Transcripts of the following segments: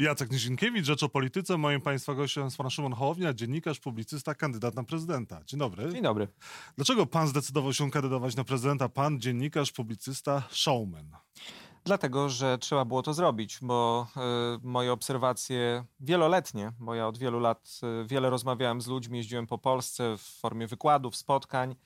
Jacek Nizinkiewicz, Rzecz o Polityce. Moim Państwa gościem jest pan Szymon Hołownia, dziennikarz, publicysta, kandydat na prezydenta. Dzień dobry. Dzień dobry. Dlaczego pan zdecydował się kandydować na prezydenta? Pan, dziennikarz, publicysta, showman. Dlatego, że trzeba było to zrobić, bo y, moje obserwacje wieloletnie, bo ja od wielu lat y, wiele rozmawiałem z ludźmi, jeździłem po Polsce w formie wykładów, spotkań,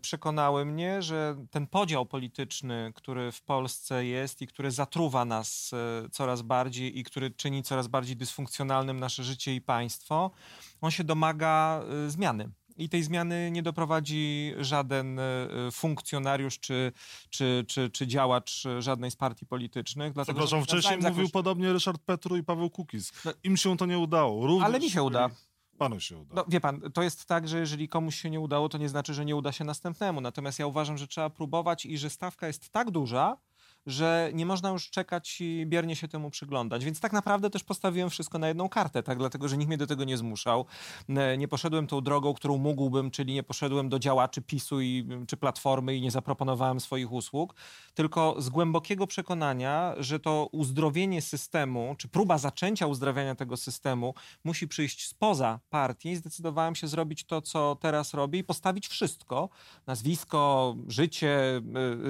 przekonały mnie, że ten podział polityczny, który w Polsce jest i który zatruwa nas coraz bardziej i który czyni coraz bardziej dysfunkcjonalnym nasze życie i państwo, on się domaga zmiany. I tej zmiany nie doprowadzi żaden e, funkcjonariusz czy, czy, czy, czy działacz żadnej z partii politycznych. Dlatego, Przepraszam, wcześniej mówił jakąś... podobnie Ryszard Petru i Paweł Kukiz. No, Im się to nie udało. Również ale mi się uda. Panu się uda. No, wie pan, to jest tak, że jeżeli komuś się nie udało, to nie znaczy, że nie uda się następnemu. Natomiast ja uważam, że trzeba próbować i że stawka jest tak duża, że nie można już czekać i biernie się temu przyglądać. Więc tak naprawdę też postawiłem wszystko na jedną kartę, tak? Dlatego, że nikt mnie do tego nie zmuszał. E, nie poszedłem tą drogą, którą mógłbym, czyli nie poszedłem do działaczy PiSu i, czy Platformy i nie zaproponowałem swoich usług, tylko z głębokiego przekonania, że to uzdrowienie systemu, czy próba zaczęcia uzdrawiania tego systemu musi przyjść spoza partii zdecydowałem się zrobić to, co teraz robię i postawić wszystko, nazwisko, życie,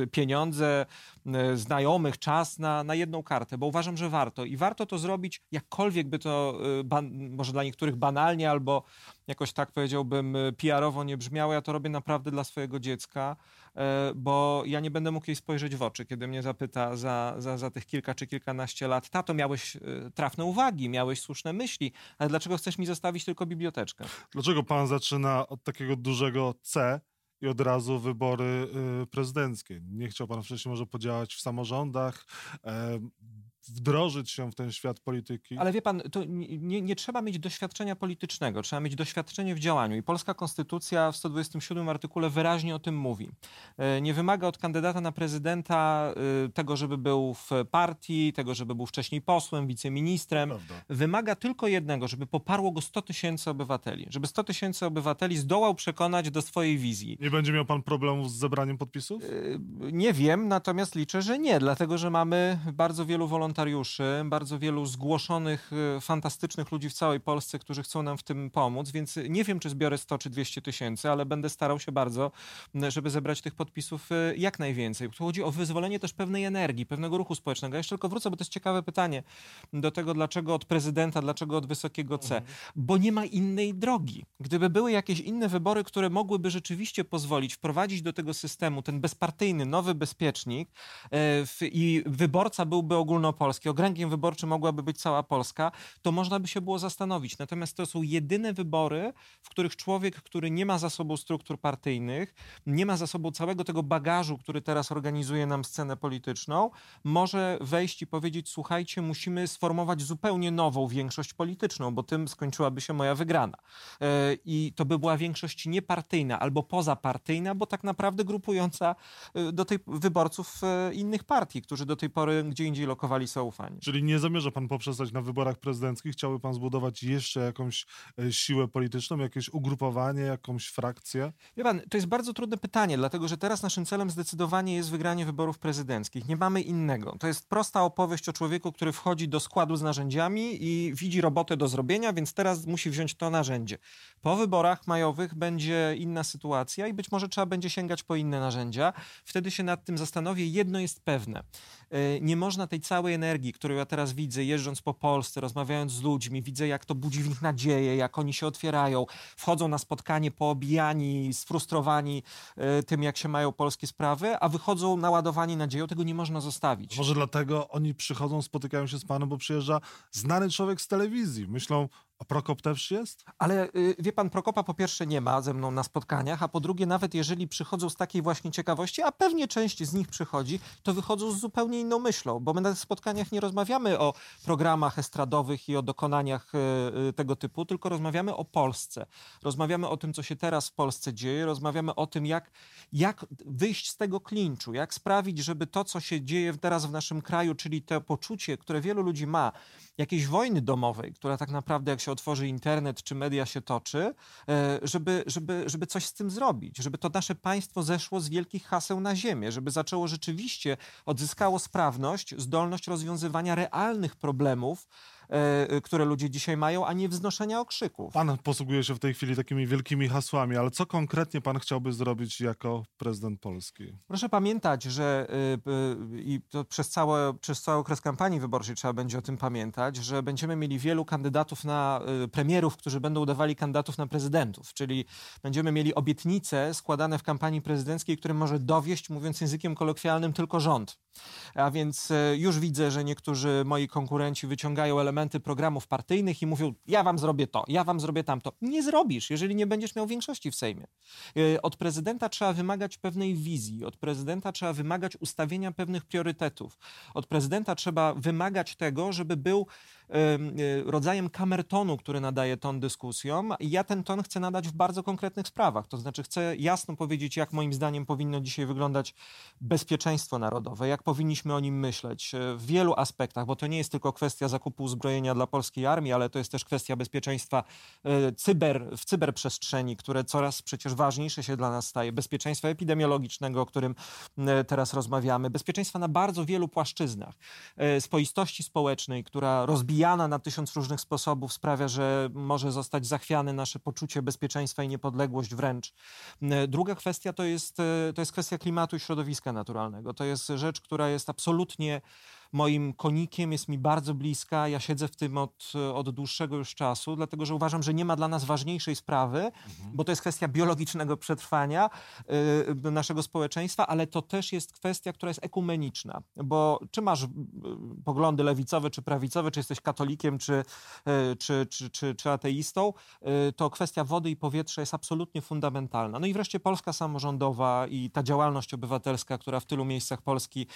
e, pieniądze, e, znajomych, czas na, na jedną kartę, bo uważam, że warto. I warto to zrobić, jakkolwiek by to y, może dla niektórych banalnie albo jakoś tak powiedziałbym y, PR-owo nie brzmiało. Ja to robię naprawdę dla swojego dziecka, y, bo ja nie będę mógł jej spojrzeć w oczy, kiedy mnie zapyta za, za, za tych kilka czy kilkanaście lat, tato, miałeś trafne uwagi, miałeś słuszne myśli, ale dlaczego chcesz mi zostawić tylko biblioteczkę? Dlaczego pan zaczyna od takiego dużego C, i od razu wybory y, prezydenckie. Nie chciał pan wcześniej może podziałać w samorządach, wdrożyć się w ten świat polityki. Ale wie pan, to nie, nie, trzeba mieć doświadczenia politycznego, trzeba mieć doświadczenie w działaniu. I polska konstytucja w 127 artykule wyraźnie o tym mówi. E, nie wymaga od kandydata na prezydenta e, tego, żeby był w partii, tego, żeby był wcześniej posłem, wiceministrem. Prawda. Wymaga tylko jednego, żeby poparło go 100 tysięcy obywateli. Żeby 100 tysięcy obywateli zdołał przekonać do swojej wizji. Nie będzie miał pan problemów z zebraniem podpisów? E, nie wiem, natomiast liczę, że nie, dlatego że mamy bardzo wielu wolontariuszy wolontariuszy, bardzo wielu zgłoszonych, y, fantastycznych ludzi w całej Polsce, którzy chcą nam w tym pomóc, więc nie wiem, czy zbiorę 100 czy 200 tysięcy, ale będę starał się bardzo, żeby zebrać tych podpisów y, jak najwięcej. Tu chodzi o wyzwolenie też pewnej energii, pewnego ruchu społecznego. Ja jeszcze tylko wrócę, bo to jest ciekawe pytanie do tego, dlaczego od prezydenta, dlaczego od wysokiego C. Mhm. Bo nie ma innej drogi. Gdyby były jakieś inne wybory, które mogłyby rzeczywiście pozwolić wprowadzić do tego systemu ten bezpartyjny, nowy bezpiecznik yy, i wyborca byłby ogólnopolski, Polski, okręgiem wyborczym mogłaby być cała Polska, to można by się było zastanowić. Natomiast to są jedyne wybory, w których człowiek, który nie ma za sobą struktur partyjnych, nie ma za sobą całego tego bagażu, który teraz organizuje nam scenę polityczną, może wejść i powiedzieć: Słuchajcie, musimy sformować zupełnie nową większość polityczną, bo tym skończyłaby się moja wygrana. E, I to by była większość niepartyjna albo pozapartyjna, bo tak naprawdę grupująca e, do tej wyborców e, innych partii, którzy do tej pory gdzie indziej lokowali zaufanie. Czyli nie zamierza pan poprzestać na wyborach prezydenckich? Chciałby pan zbudować jeszcze jakąś e, siłę polityczną, jakieś ugrupowanie, jakąś frakcję? Wie pan, to jest bardzo trudne pytanie, dlatego że teraz naszym celem zdecydowanie jest wygranie wyborów prezydenckich. Nie mamy innego. To jest prosta opowieść o człowieku, który wchodzi do składu z narzędziami i widzi robotę do zrobienia, więc teraz musi wziąć to narzędzie. Po wyborach majowych będzie inna sytuacja i być może trzeba będzie sięgać po inne narzędzia. Wtedy się nad tym zastanowię. Jedno jest pewne. E, nie można tej całej energii, którą ja teraz widzę, jeżdżąc po Polsce, rozmawiając z ludźmi, widzę, jak to budzi w nich nadzieję, jak oni się otwierają, wchodzą na spotkanie poobijani, sfrustrowani y, tym, jak się mają polskie sprawy, a wychodzą naładowani nadzieją. Tego nie można zostawić. Może dlatego oni przychodzą, spotykają się z panem, bo przyjeżdża znany człowiek z telewizji. Myślą, a Prokop też jest? Ale y, wie pan, Prokopa po pierwsze nie ma ze mną na spotkaniach, a po drugie, nawet jeżeli przychodzą z takiej właśnie ciekawości, a pewnie część z nich przychodzi, to wychodzą z zupełnie inną myślą, bo my na spotkaniach nie rozmawiamy o programach estradowych i o dokonaniach y, y, tego typu, tylko rozmawiamy o Polsce. Rozmawiamy o tym, co się teraz w Polsce dzieje, rozmawiamy o tym, jak, jak wyjść z tego klinczu, jak sprawić, żeby to, co się dzieje teraz w naszym kraju, czyli to poczucie, które wielu ludzi ma, jakiejś wojny domowej, która tak naprawdę, jak się otworzy internet czy media się toczy, e, żeby, żeby, żeby coś z tym zrobić, żeby to nasze państwo zeszło z wielkich haseł na ziemię, żeby zaczęło rzeczywiście, odzyskało sprawność, zdolność rozwiązywania realnych problemów, które ludzie dzisiaj mają, a nie wznoszenia okrzyków. Pan posługuje się w tej chwili takimi wielkimi hasłami, ale co konkretnie pan chciałby zrobić jako prezydent Polski? Proszę pamiętać, że y, i to przez, całe, przez cały okres kampanii wyborczej trzeba będzie o tym pamiętać, że będziemy mieli wielu kandydatów na premierów, którzy będą udawali kandydatów na prezydentów, czyli będziemy mieli obietnice składane w kampanii prezydenckiej, które może dowieść, mówiąc językiem kolokwialnym, tylko rząd. A więc już widzę, że niektórzy moi konkurenci wyciągają elementy programów partyjnych i mówią: Ja wam zrobię to, ja wam zrobię tamto. Nie zrobisz, jeżeli nie będziesz miał większości w Sejmie. Od prezydenta trzeba wymagać pewnej wizji, od prezydenta trzeba wymagać ustawienia pewnych priorytetów. Od prezydenta trzeba wymagać tego, żeby był rodzajem kamertonu, który nadaje ton dyskusjom. I ja ten ton chcę nadać w bardzo konkretnych sprawach. To znaczy chcę jasno powiedzieć, jak moim zdaniem powinno dzisiaj wyglądać bezpieczeństwo narodowe, jak powinniśmy o nim myśleć e, w wielu aspektach, bo to nie jest tylko kwestia zakupu uzbrojenia dla polskiej armii, ale to jest też kwestia bezpieczeństwa e, cyber, w cyberprzestrzeni, które coraz przecież ważniejsze się dla nas staje, bezpieczeństwa epidemiologicznego, o którym teraz rozmawiamy, bezpieczeństwa na bardzo wielu płaszczyznach, spoistości społecznej, która rozbija rozbijana na tysiąc różnych sposobów sprawia, że może zostać zachwiane nasze poczucie bezpieczeństwa i niepodległość wręcz. E, druga kwestia to jest, e, to jest kwestia klimatu i środowiska naturalnego. To jest rzecz, która jest absolutnie moim konikiem, jest mi bardzo bliska. Ja siedzę w tym od, od dłuższego już czasu, dlatego że uważam, że nie ma dla nas ważniejszej sprawy, mhm. bo to jest kwestia biologicznego przetrwania y, naszego społeczeństwa, ale to też jest kwestia, która jest ekumeniczna, bo czy masz y, poglądy lewicowe czy prawicowe, czy jesteś katolikiem, czy, y, czy, czy, czy, czy ateistą, y, to kwestia wody i powietrza jest absolutnie fundamentalna. No i wreszcie Polska samorządowa i ta działalność obywatelska, która w tylu miejscach Polski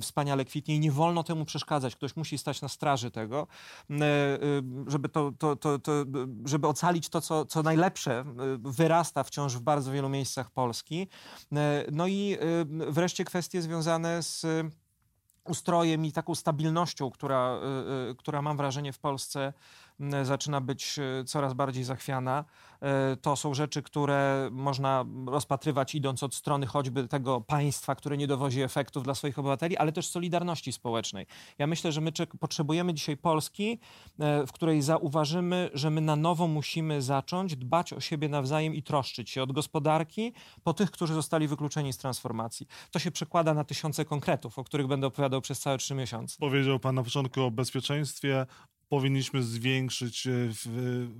wspaniale kwitnie i nie wolno wolno temu przeszkadzać. Ktoś musi stać na straży tego, e, e, żeby, to, to, to, to żeby ocalić to, co, co najlepsze e, wyrasta wciąż w bardzo wielu miejscach Polski. No i wreszcie kwestie związane z ustrojem i taką stabilnością, która, która mam wrażenie w Polsce zaczyna być coraz bardziej zachwiana. E, to są rzeczy, które można rozpatrywać idąc od strony choćby tego państwa, które nie dowozi efektów dla swoich obywateli, ale też solidarności społecznej. Ja myślę, że my potrzebujemy dzisiaj Polski, e, w której zauważymy, że my na nowo musimy zacząć dbać o siebie nawzajem i troszczyć się od gospodarki po tych, którzy zostali wykluczeni z transformacji. To się przekłada na tysiące konkretów, o których będę opowiadał przez całe trzy miesiące. Powiedział Pan na początku o bezpieczeństwie, powinniśmy zwiększyć e,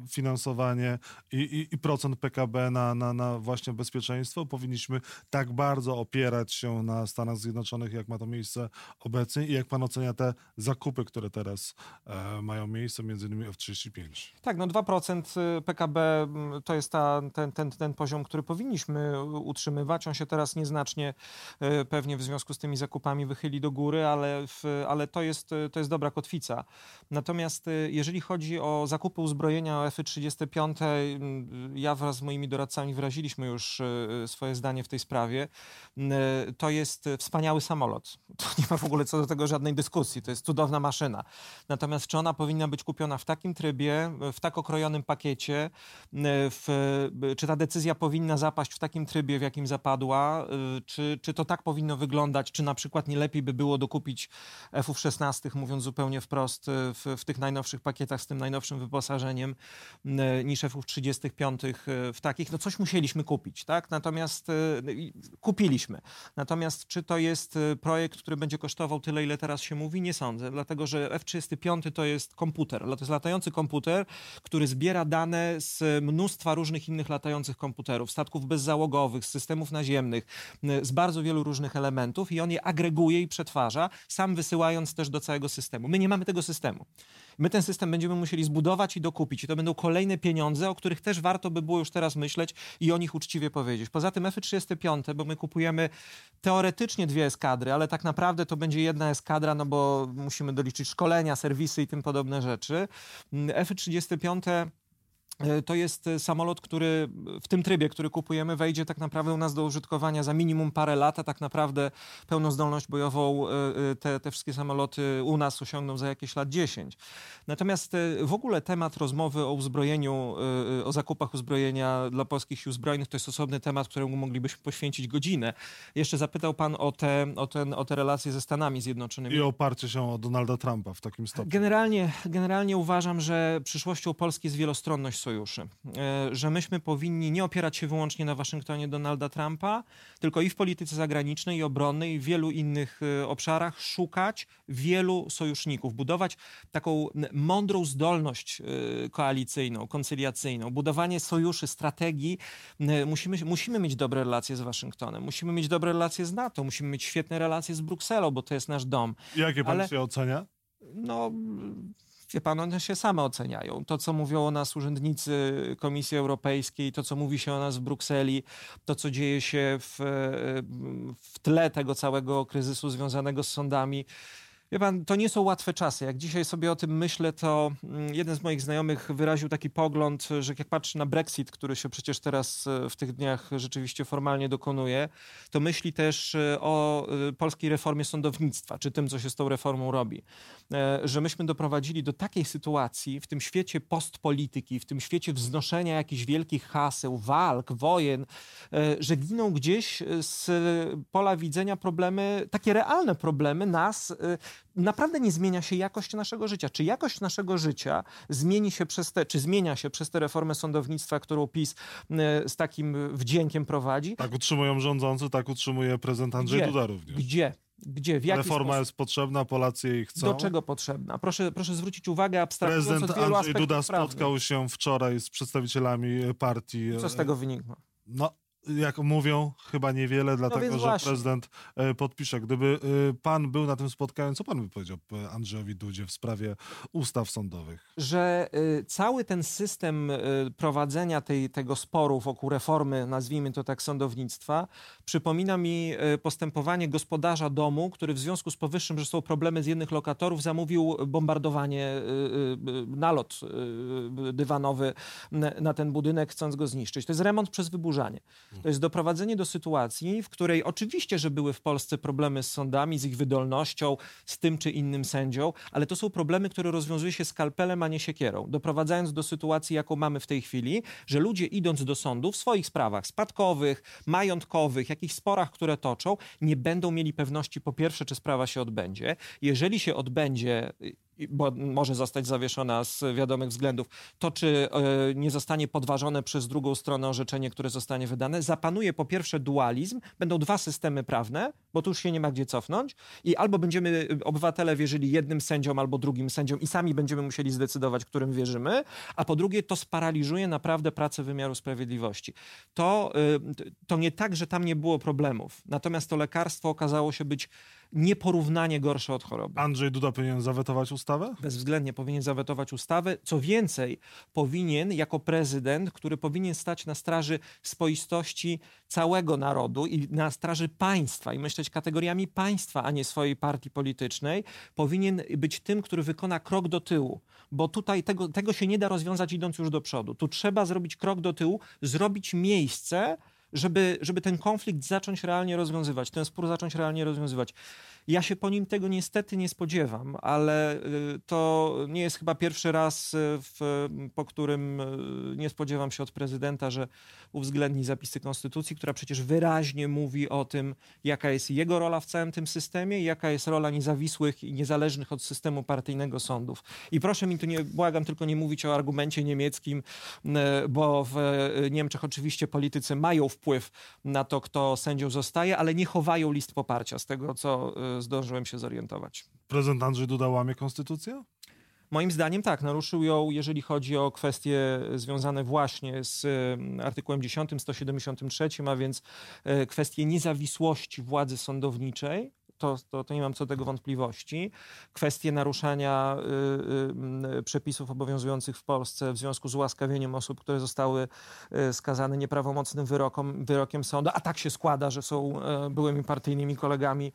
finansowanie i, i, i, procent PKB na, na, na właśnie bezpieczeństwo. Powinniśmy tak bardzo opierać się na Stanach Zjednoczonych, jak ma to miejsce obecnie i jak pan ocenia te zakupy, które teraz e, mają miejsce, między innymi F-35. Tak, no 2% y, PKB to jest ta, ten, ten, ten poziom, który powinniśmy utrzymywać. On się teraz nieznacznie e, pewnie w związku z tymi zakupami wychyli do góry, ale, w, ale to, jest, to jest dobra kotwica. Natomiast Natomiast y, jeżeli chodzi o zakupy uzbrojenia o F-35, y, ja wraz z moimi doradcami wyraziliśmy już y, swoje zdanie w tej sprawie. To jest wspaniały samolot. To nie ma w ogóle co do tego żadnej dyskusji. To jest cudowna maszyna. Natomiast czy ona powinna być kupiona w takim trybie, w tak okrojonym pakiecie, w, czy ta decyzja powinna zapaść w takim trybie, w jakim zapadła, czy, czy to tak powinno wyglądać, czy na przykład nie lepiej by było dokupić F-16, mówiąc zupełnie wprost, w, w tych najnowszych pakietach z tym najnowszym wyposażeniem niż F-35 e, w takich, no coś musieliśmy kupić, tak? Natomiast e, kupiliśmy. Natomiast czy to jest e, projekt, który będzie kosztował tyle, ile teraz się mówi? Nie sądzę, dlatego że F-35 to jest komputer, to jest latający komputer, który zbiera dane z mnóstwa różnych innych latających komputerów, statków bezzałogowych, systemów naziemnych, z bardzo wielu różnych elementów i on je agreguje i przetwarza, sam wysyłając też do całego systemu. My nie mamy tego systemu. My ten system będziemy musieli zbudować i dokupić. I to będą kolejne pieniądze, o których też warto by było już teraz myśleć i o nich uczciwie powiedzieć. Poza tym F-35, bo my kupujemy teoretycznie dwie eskadry, ale tak naprawdę to będzie jedna eskadra, no bo musimy doliczyć szkolenia, serwisy i tym podobne rzeczy. F-35 E, to jest e, samolot, który w tym trybie, który kupujemy, wejdzie tak naprawdę u nas do użytkowania za minimum parę lat, a tak naprawdę pełną zdolność bojową e, te, te wszystkie samoloty u nas osiągną za jakieś lat 10. Natomiast w ogóle temat rozmowy o uzbrojeniu, o zakupach uzbrojenia dla polskich sił zbrojnych to jest osobny temat, któremu moglibyśmy poświęcić godzinę. Jeszcze zapytał pan o te, o ten, o te relacje ze Stanami Zjednoczonymi. I oparcie się o Donalda Trumpa w takim stopniu. Generalnie, generalnie uważam, że przyszłością Polski jest wielostronność sojuszy. E, że myśmy powinni nie opierać się wyłącznie na Waszyngtonie Donalda Trumpa, tylko i w polityce zagranicznej, i obronnej, i w wielu innych e, obszarach szukać wielu sojuszników, budować taką mądrą zdolność e, koalicyjną, koncyliacyjną, budowanie sojuszy, strategii. Musimy, musimy mieć dobre relacje z Waszyngtonem, musimy mieć dobre relacje z NATO, musimy mieć świetne relacje z Brukselą, bo to jest nasz dom. Jakie pan Ale... się ocenia? No, wie pan, one się same oceniają. To, co mówią o nas urzędnicy Komisji Europejskiej, to, co mówi się o nas w Brukseli, to, co dzieje się w, w tle tego całego kryzysu związanego z sądami. Wie pan, to nie są łatwe czasy. Jak dzisiaj sobie o tym myślę, to mm, jeden z moich znajomych wyraził taki pogląd, że jak patrzy na Brexit, który się przecież teraz e, w tych dniach rzeczywiście formalnie dokonuje, to myśli też e, o e, polskiej reformie sądownictwa, czy tym, co się z tą reformą robi. Że myśmy doprowadzili do takiej sytuacji w tym świecie postpolityki, w tym świecie wznoszenia jakichś wielkich haseł, walk, wojen, że giną gdzieś z pola widzenia problemy, takie realne problemy nas, naprawdę nie zmienia się jakość naszego życia. Czy jakość naszego życia zmieni się przez te, czy zmienia się przez tę reformę sądownictwa, którą PiS e, z takim wdziękiem prowadzi? Tak utrzymują rządzący, tak utrzymuje prezydent Andrzej Gdzie? Duda również. Gdzie? Gdzie? W jaki Reforma sposób? jest potrzebna, Polacy jej chcą. Do czego potrzebna? Proszę, proszę zwrócić uwagę abstrahując Prezydent od wielu Andrzej Duda prawnych. spotkał się wczoraj z przedstawicielami partii. Co z tego wynikło? No, jak mówią, chyba niewiele, dlatego no że właśnie. prezydent e, podpisze. Gdyby e, pan był na tym spotkaniu, co pan by powiedział e, Andrzejowi Dudzie w sprawie ustaw sądowych? Że cały ten system prowadzenia tej, tego sporu wokół reformy, nazwijmy to tak, sądownictwa, przypomina mi postępowanie gospodarza domu, który w związku z powyższym, że są problemy z jednych lokatorów, zamówił bombardowanie, nalot dywanowy na ten budynek, chcąc go zniszczyć. To jest remont przez wyburzanie. To jest doprowadzenie do sytuacji, w której oczywiście, że były w Polsce problemy z sądami, z ich wydolnością, z tym czy innym sędzią, ale to są problemy, które rozwiązuje się skalpelem, a nie siekierą. Doprowadzając do sytuacji, jaką mamy w tej chwili, że ludzie idąc do sądu w swoich sprawach spadkowych, majątkowych, jakichś sporach, które toczą, nie będą mieli pewności po pierwsze, czy sprawa się odbędzie. Jeżeli się odbędzie bo może zostać zawieszona z wiadomych względów, to czy e, nie zostanie podważone przez drugą stronę orzeczenie, które zostanie wydane, zapanuje po pierwsze dualizm, będą dwa systemy prawne, bo tu już się nie ma gdzie cofnąć i albo będziemy e, obywatele wierzyli jednym sędziom albo drugim sędziom i sami będziemy musieli zdecydować, którym wierzymy, a po drugie to sparaliżuje naprawdę pracę wymiaru sprawiedliwości. To, e, to nie tak, że tam nie było problemów, natomiast to lekarstwo okazało się być nieporównanie gorsze od choroby. Andrzej Duda powinien zawetować ustawę? Bezwzględnie powinien zawetować ustawę. Co więcej, powinien jako prezydent, który powinien stać na straży spoistości całego narodu i na straży państwa i myśleć kategoriami państwa, a nie swojej partii politycznej, powinien być tym, który wykona krok do tyłu, bo tutaj tego, tego się nie da rozwiązać idąc już do przodu. Tu trzeba zrobić krok do tyłu, zrobić miejsce, żeby, żeby ten konflikt zacząć realnie rozwiązywać, ten spór zacząć realnie rozwiązywać. Ja się po nim tego niestety nie spodziewam, ale y, to nie jest chyba pierwszy raz, y, w, po którym y, nie spodziewam się od prezydenta, że uwzględni zapisy konstytucji, która przecież wyraźnie mówi o tym, jaka jest jego rola w całym tym systemie jaka jest rola niezawisłych i niezależnych od systemu partyjnego sądów. I proszę mi tu nie, błagam, tylko nie mówić o argumencie niemieckim, bo w Niemczech oczywiście politycy mają wpływ na to, kto sędzią zostaje, ale nie chowają list poparcia z tego, co zdążyłem się zorientować. Prezydent Andrzej Duda łamie konstytucję? Moim zdaniem tak, naruszył ją, jeżeli chodzi o kwestie związane właśnie z artykułem 10, 173, a więc e, kwestie niezawisłości władzy sądowniczej to, to, to nie mam co do tego wątpliwości. Kwestie naruszania y, y, przepisów obowiązujących w Polsce w związku z ułaskawieniem osób, które zostały y, skazane nieprawomocnym wyrokom, wyrokiem sądu, a tak się składa, że są y, byłymi partyjnymi kolegami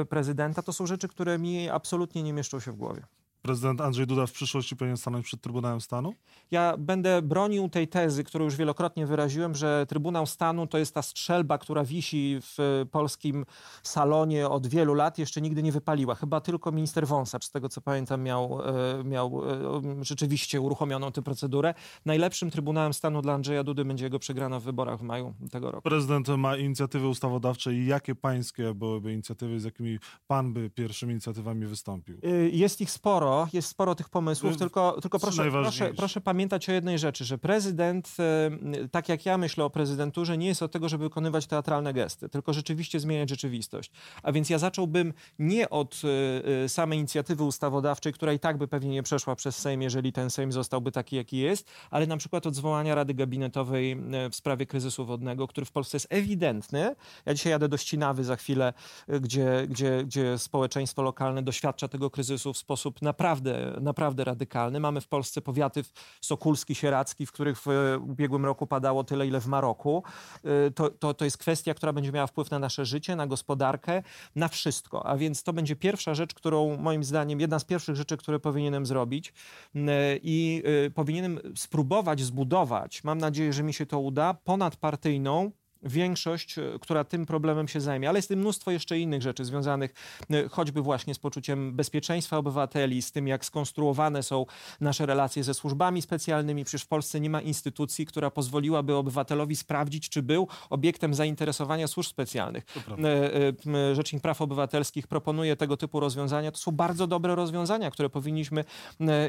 y, prezydenta, to są rzeczy, które mi absolutnie nie mieszczą się w głowie. Prezydent Andrzej Duda w przyszłości powinien stanąć przed Trybunałem Stanu? Ja będę bronił tej tezy, którą już wielokrotnie wyraziłem, że Trybunał Stanu to jest ta strzelba, która wisi w polskim salonie od wielu lat, jeszcze nigdy nie wypaliła. Chyba tylko minister Wąsacz, z tego co pamiętam, miał, e, miał e, rzeczywiście uruchomioną tę procedurę. Najlepszym Trybunałem Stanu dla Andrzeja Dudy będzie jego przegrana w wyborach w maju tego roku. Prezydent ma inicjatywy ustawodawcze i jakie pańskie byłyby inicjatywy, z jakimi pan by pierwszymi inicjatywami wystąpił? Y, jest ich sporo, jest sporo tych pomysłów, Y, tylko, tylko proszę, proszę, proszę pamiętać o jednej rzeczy, że prezydent, y, tak jak ja myślę o prezydenturze, nie jest od tego, żeby wykonywać teatralne gesty, tylko rzeczywiście zmieniać rzeczywistość. A więc ja zacząłbym nie od y, y, samej inicjatywy ustawodawczej, która i tak by pewnie nie przeszła przez Sejm, jeżeli ten Sejm zostałby taki, jaki jest, ale na przykład od zwołania Rady Gabinetowej w sprawie kryzysu wodnego, który w Polsce jest ewidentny. Ja dzisiaj jadę do Ścinawy za chwilę, gdzie, gdzie, gdzie społeczeństwo lokalne doświadcza tego kryzysu w sposób naprawdę, naprawdę radykalny. Mamy w Polsce powiaty sokulski, sieradzki, w których w ubiegłym roku padało tyle, ile w Maroku. Y, To, to, to jest kwestia, która będzie miała wpływ na nasze życie, na gospodarkę, na wszystko. A więc to będzie pierwsza rzecz, którą moim zdaniem, jedna z pierwszych rzeczy, które powinienem zrobić Y, i y, powinienem spróbować zbudować, mam nadzieję, że mi się to uda, ponadpartyjną większość, e, która tym problemem się zajmie. Ale jest tym mnóstwo jeszcze innych rzeczy związanych e, choćby właśnie z poczuciem bezpieczeństwa obywateli, z tym jak skonstruowane są nasze relacje ze służbami specjalnymi. Przecież w Polsce nie ma instytucji, która pozwoliłaby obywatelowi sprawdzić, czy był obiektem zainteresowania służb specjalnych. E, Rzecznik Praw Obywatelskich proponuje tego typu rozwiązania. To są bardzo dobre rozwiązania, które powinniśmy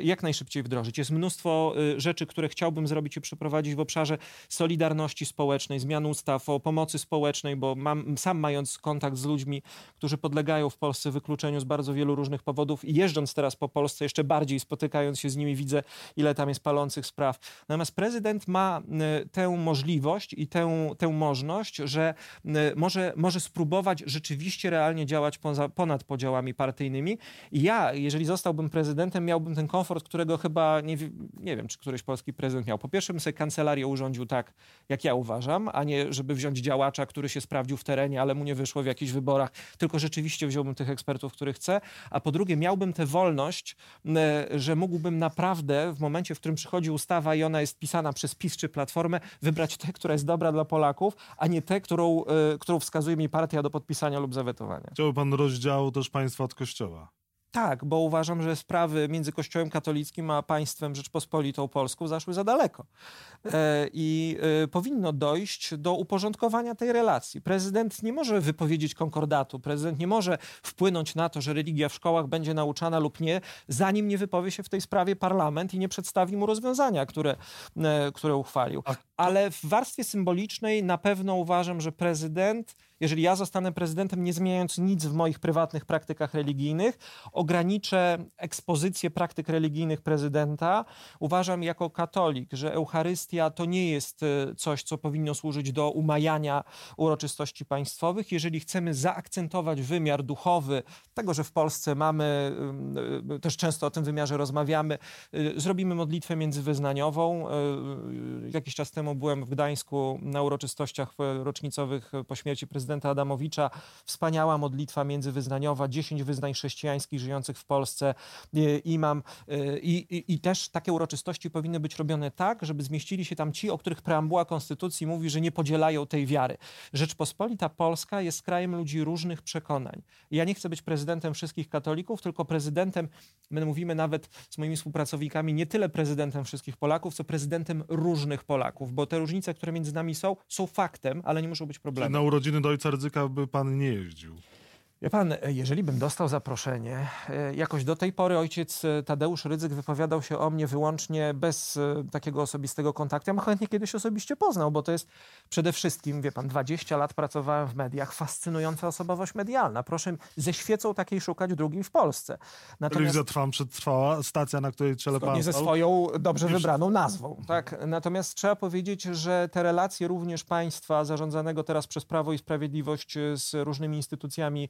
jak najszybciej wdrożyć. Jest mnóstwo rzeczy, które chciałbym zrobić i przeprowadzić w obszarze solidarności społecznej, zmian ustaw, o pomocy społecznej, bo mam, sam mając kontakt z ludźmi, którzy podlegają w Polsce wykluczeniu z bardzo wielu różnych powodów i jeżdżąc teraz po Polsce, jeszcze bardziej spotykając się z nimi, widzę, ile tam jest palących spraw. Natomiast prezydent ma e, tę możliwość i tę, tę możliwość, że e, może, może spróbować rzeczywiście realnie działać poza, ponad podziałami partyjnymi. I ja, jeżeli zostałbym prezydentem, miałbym ten komfort, którego chyba nie, nie wiem, czy któryś polski prezydent miał. Po pierwsze, bym sobie kancelarię urządził tak, jak ja uważam, a nie żeby wziąć działacza, który się sprawdził w terenie, ale mu nie wyszło w jakichś wyborach, tylko rzeczywiście wziąłbym tych ekspertów, których chcę. A po drugie, miałbym tę wolność, że mógłbym naprawdę w momencie, w którym przychodzi ustawa i ona jest pisana przez PiS czy Platformę, wybrać tę, która jest dobra dla Polaków, a nie tę, którą, y, którą wskazuje mi partia do podpisania lub zawetowania. Chciałby pan rozdziału też państwa od kościoła. Tak, bo uważam, że sprawy między Kościołem katolickim a państwem Rzeczpospolitą Polską zaszły za daleko. E, I e, powinno dojść do uporządkowania tej relacji. Prezydent nie może wypowiedzieć konkordatu, prezydent nie może wpłynąć na to, że religia w szkołach będzie nauczana lub nie, zanim nie wypowie się w tej sprawie parlament i nie przedstawi mu rozwiązania, które, e, które uchwalił. Ale w warstwie symbolicznej na pewno uważam, że prezydent, jeżeli ja zostanę prezydentem, nie zmieniając nic w moich prywatnych praktykach religijnych, ograniczę ekspozycję praktyk religijnych prezydenta. Uważam jako katolik, że Eucharystia to nie jest e, coś, co powinno służyć do umajania uroczystości państwowych. Jeżeli chcemy zaakcentować wymiar duchowy, tego, że w Polsce mamy, y, też często o tym wymiarze rozmawiamy, y, zrobimy modlitwę międzywyznaniową. Jakiś czas temu byłem w Gdańsku na uroczystościach e, rocznicowych po śmierci prezydenta Adamowicza. Wspaniała modlitwa międzywyznaniowa, 10 wyznań chrześcijańskich żyjących w Polsce, imam. y, I, i, I też takie uroczystości powinny być robione tak, żeby zmieścili się tam ci, o których preambuła Konstytucji mówi, że nie podzielają tej wiary. Rzeczpospolita Polska jest krajem ludzi różnych przekonań. Ja nie chcę być prezydentem wszystkich katolików, tylko prezydentem, my mówimy nawet z moimi współpracownikami, nie tyle prezydentem wszystkich Polaków, co prezydentem różnych Polaków, bo te różnice, które między nami są, są faktem, ale nie muszą być problemem. na urodziny do ojca Rydzyka by pan nie jeździł? Wie pan, e, jeżeli bym dostał zaproszenie, e, jakoś do tej pory ojciec e, Tadeusz Rydzyk wypowiadał się o mnie wyłącznie bez takiego osobistego kontaktu. Ja bym chętnie kiedyś osobiście poznał, bo to jest przede wszystkim, wie pan, 20 lat pracowałem w mediach, fascynująca osobowość medialna. Proszę ze świecą takiej szukać drugiej w Polsce. Natomiast Telewizja Trwam przetrwała, stacja, na której czele pan ze swoją dobrze Już- wybraną nazwą. Tak? Natomiast trzeba powiedzieć, że te relacje również państwa zarządzanego teraz przez Prawo i Sprawiedliwość z różnymi instytucjami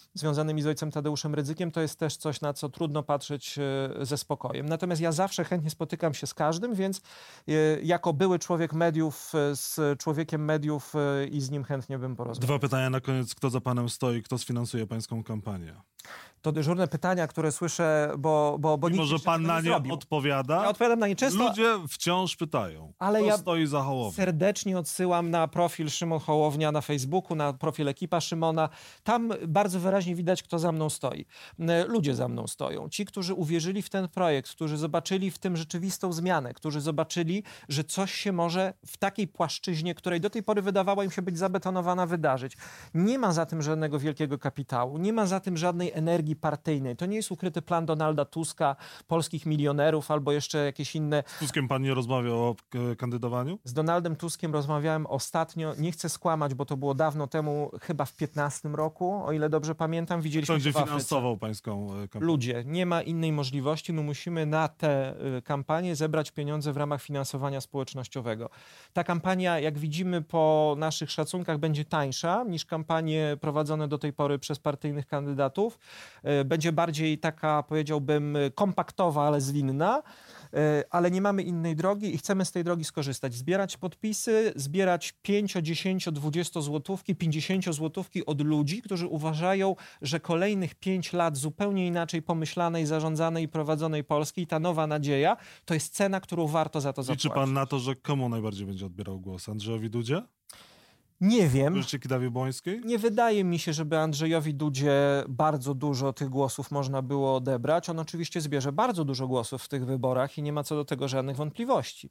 związanymi z ojcem Tadeuszem Rydzykiem, to jest też coś, na co trudno patrzeć e, ze spokojem. Natomiast ja zawsze chętnie spotykam się z każdym, więc e, jako były człowiek mediów e, z człowiekiem mediów i z nim chętnie bym porozmawiał. Dwa pytania na koniec. Kto za panem stoi? Kto sfinansuje pańską kampanię? To dyżurne pytania, które słyszę, bo, bo, bo Mimo, że pan na nie zrobił. odpowiada, Ja odpowiadam na nie często, ludzie wciąż pytają. Ale kto ja stoi za Hołownią? serdecznie odsyłam na profil Szymon Hołownia na Facebooku, na profil ekipa Szymona. Tam bardzo wyraźnie widać, kto za mną stoi. Ludzie za mną stoją. Ci, którzy uwierzyli w ten projekt, którzy zobaczyli w tym rzeczywistą zmianę, którzy zobaczyli, że coś się może w takiej płaszczyźnie, której do tej pory wydawała im się być zabetonowana, wydarzyć. Nie ma za tym żadnego wielkiego kapitału, nie ma za tym żadnej energii partyjnej. To nie jest ukryty plan Donalda Tuska, polskich milionerów albo jeszcze jakieś inne Z Tuskiem pan nie rozmawiał o kandydowaniu? z Donaldem Tuskiem rozmawiałem ostatnio, nie chcę skłamać, bo to było dawno temu, chyba w 15 roku, o ile dobrze pamiętam, Kto widzieliśmy Afryce. finansował pańską e, kampanię? Ludzie, nie ma innej możliwości, my musimy na tę y, kampanię zebrać pieniądze w ramach finansowania społecznościowego. Ta kampania, jak widzimy po naszych szacunkach, będzie tańsza niż kampanie prowadzone do tej pory przez partyjnych kandydatów. Y, Będzie bardziej taka, powiedziałbym, kompaktowa, ale zwinna. Y, Ale nie mamy innej drogi i chcemy z tej drogi skorzystać. Zbierać podpisy, zbierać 5, 10, 20 złotówki, 50 złotówki od ludzi, którzy uważają, że kolejnych 5 lat zupełnie inaczej pomyślanej, zarządzanej i prowadzonej Polski, ta nowa nadzieja, to jest cena, którą warto za to zapłacić. Liczy pan na to, że komu najbardziej będzie odbierał głos? Andrzejowi Dudzie? Nie wiem. Błońskiej? Nie wydaje mi się, żeby Andrzejowi Dudzie bardzo dużo tych głosów można było odebrać. On oczywiście zbierze bardzo dużo głosów w tych wyborach i nie ma co do tego żadnych wątpliwości.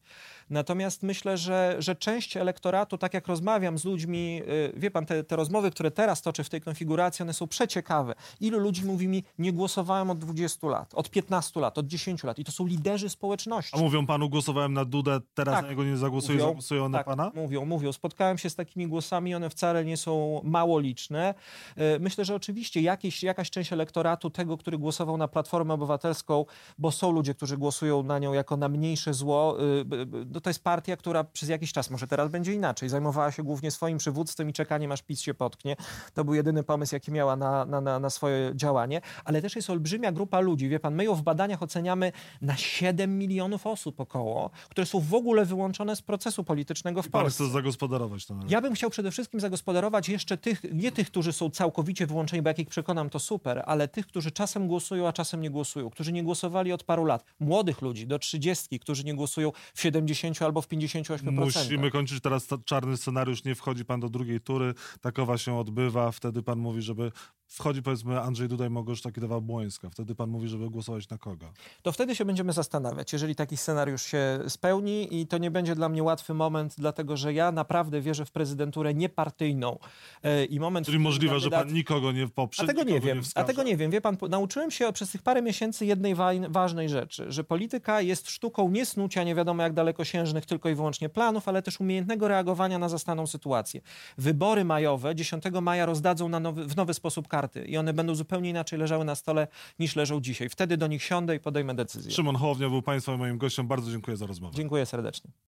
Natomiast myślę, że, że część elektoratu, tak jak rozmawiam z ludźmi, y, wie pan, te, te rozmowy, które teraz toczę w tej konfiguracji, one są przeciekawe. Ilu ludzi mówi mi, nie głosowałem od 20 lat, od 15 lat, od 10 lat i to są liderzy społeczności. A mówią panu, głosowałem na Dudę, teraz Tak. na niego nie zagłosuję, Mówią, zagłosują na tak, pana? Mówią, mówią. Spotkałem się z takimi głosami, one wcale nie są mało liczne. E, Myślę, że oczywiście jakieś, jakaś część elektoratu tego, który głosował na Platformę Obywatelską, bo są ludzie, którzy głosują na nią jako na mniejsze zło, b- no to jest partia, która przez jakiś czas, może teraz będzie inaczej, zajmowała się głównie swoim przywództwem i czekaniem, aż PiS się potknie. To był jedyny pomysł, jaki miała na, na, na, swoje działanie. Ale też jest olbrzymia grupa ludzi. Wie pan, my ją w badaniach oceniamy na 7 milionów osób około, które są w ogóle wyłączone z procesu politycznego w I pan Polsce. chce zagospodarować to. Ja bym chciał przede wszystkim zagospodarować jeszcze tych, nie tych, którzy są całkowicie wyłączeni, bo jak ich przekonam, to super, ale tych, którzy czasem głosują, a czasem nie głosują, którzy nie głosowali od paru lat. Młodych ludzi do 30, którzy nie głosują w 70 albo w 58%. Musimy kończyć teraz czarny scenariusz, nie wchodzi pan do drugiej tury, takowa się odbywa, wtedy pan mówi, żeby wchodzi powiedzmy Andrzej Duda i Małgorzata Kidawa-Błońska, wtedy pan mówi, żeby głosować na kogo? To wtedy się będziemy zastanawiać, jeżeli taki scenariusz się spełni i to nie będzie dla mnie łatwy moment, dlatego że ja naprawdę wierzę w prezydenturę niepartyjną e, i moment... Czyli możliwe, że pan nikogo nie poprze, A tego nie wiem. nie A tego nie wiem. Wie pan, nauczyłem się przez tych parę miesięcy jednej wa ważnej rzeczy, że polityka jest sztuką nie snucia nie wiadomo jak dalekosiężnych tylko i wyłącznie planów, ale też umiejętnego reagowania na zastaną sytuację. Wybory majowe 10 maja rozdadzą na nowy, w nowy sposób karty i one będą zupełnie inaczej leżały na stole niż leżą dzisiaj. Wtedy do nich siądę i podejmę decyzję. Szymon Hołownia był państwa moim gościem. Bardzo dziękuję za rozmowę. Dziękuję serdecznie.